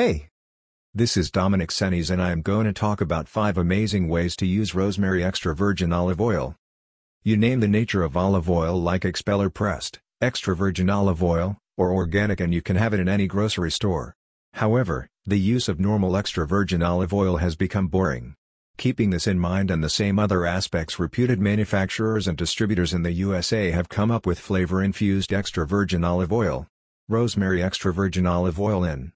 Hey! This is Dominic Senes and I am going to talk about 5 amazing ways to use rosemary extra virgin olive oil. You name the nature of olive oil like expeller pressed, extra virgin olive oil, or organic and you can have it in any grocery store. However, the use of normal extra virgin olive oil has become boring. Keeping this in mind and the same other aspects reputed manufacturers and distributors in the USA have come up with flavor-infused extra virgin olive oil. Rosemary extra virgin olive oil in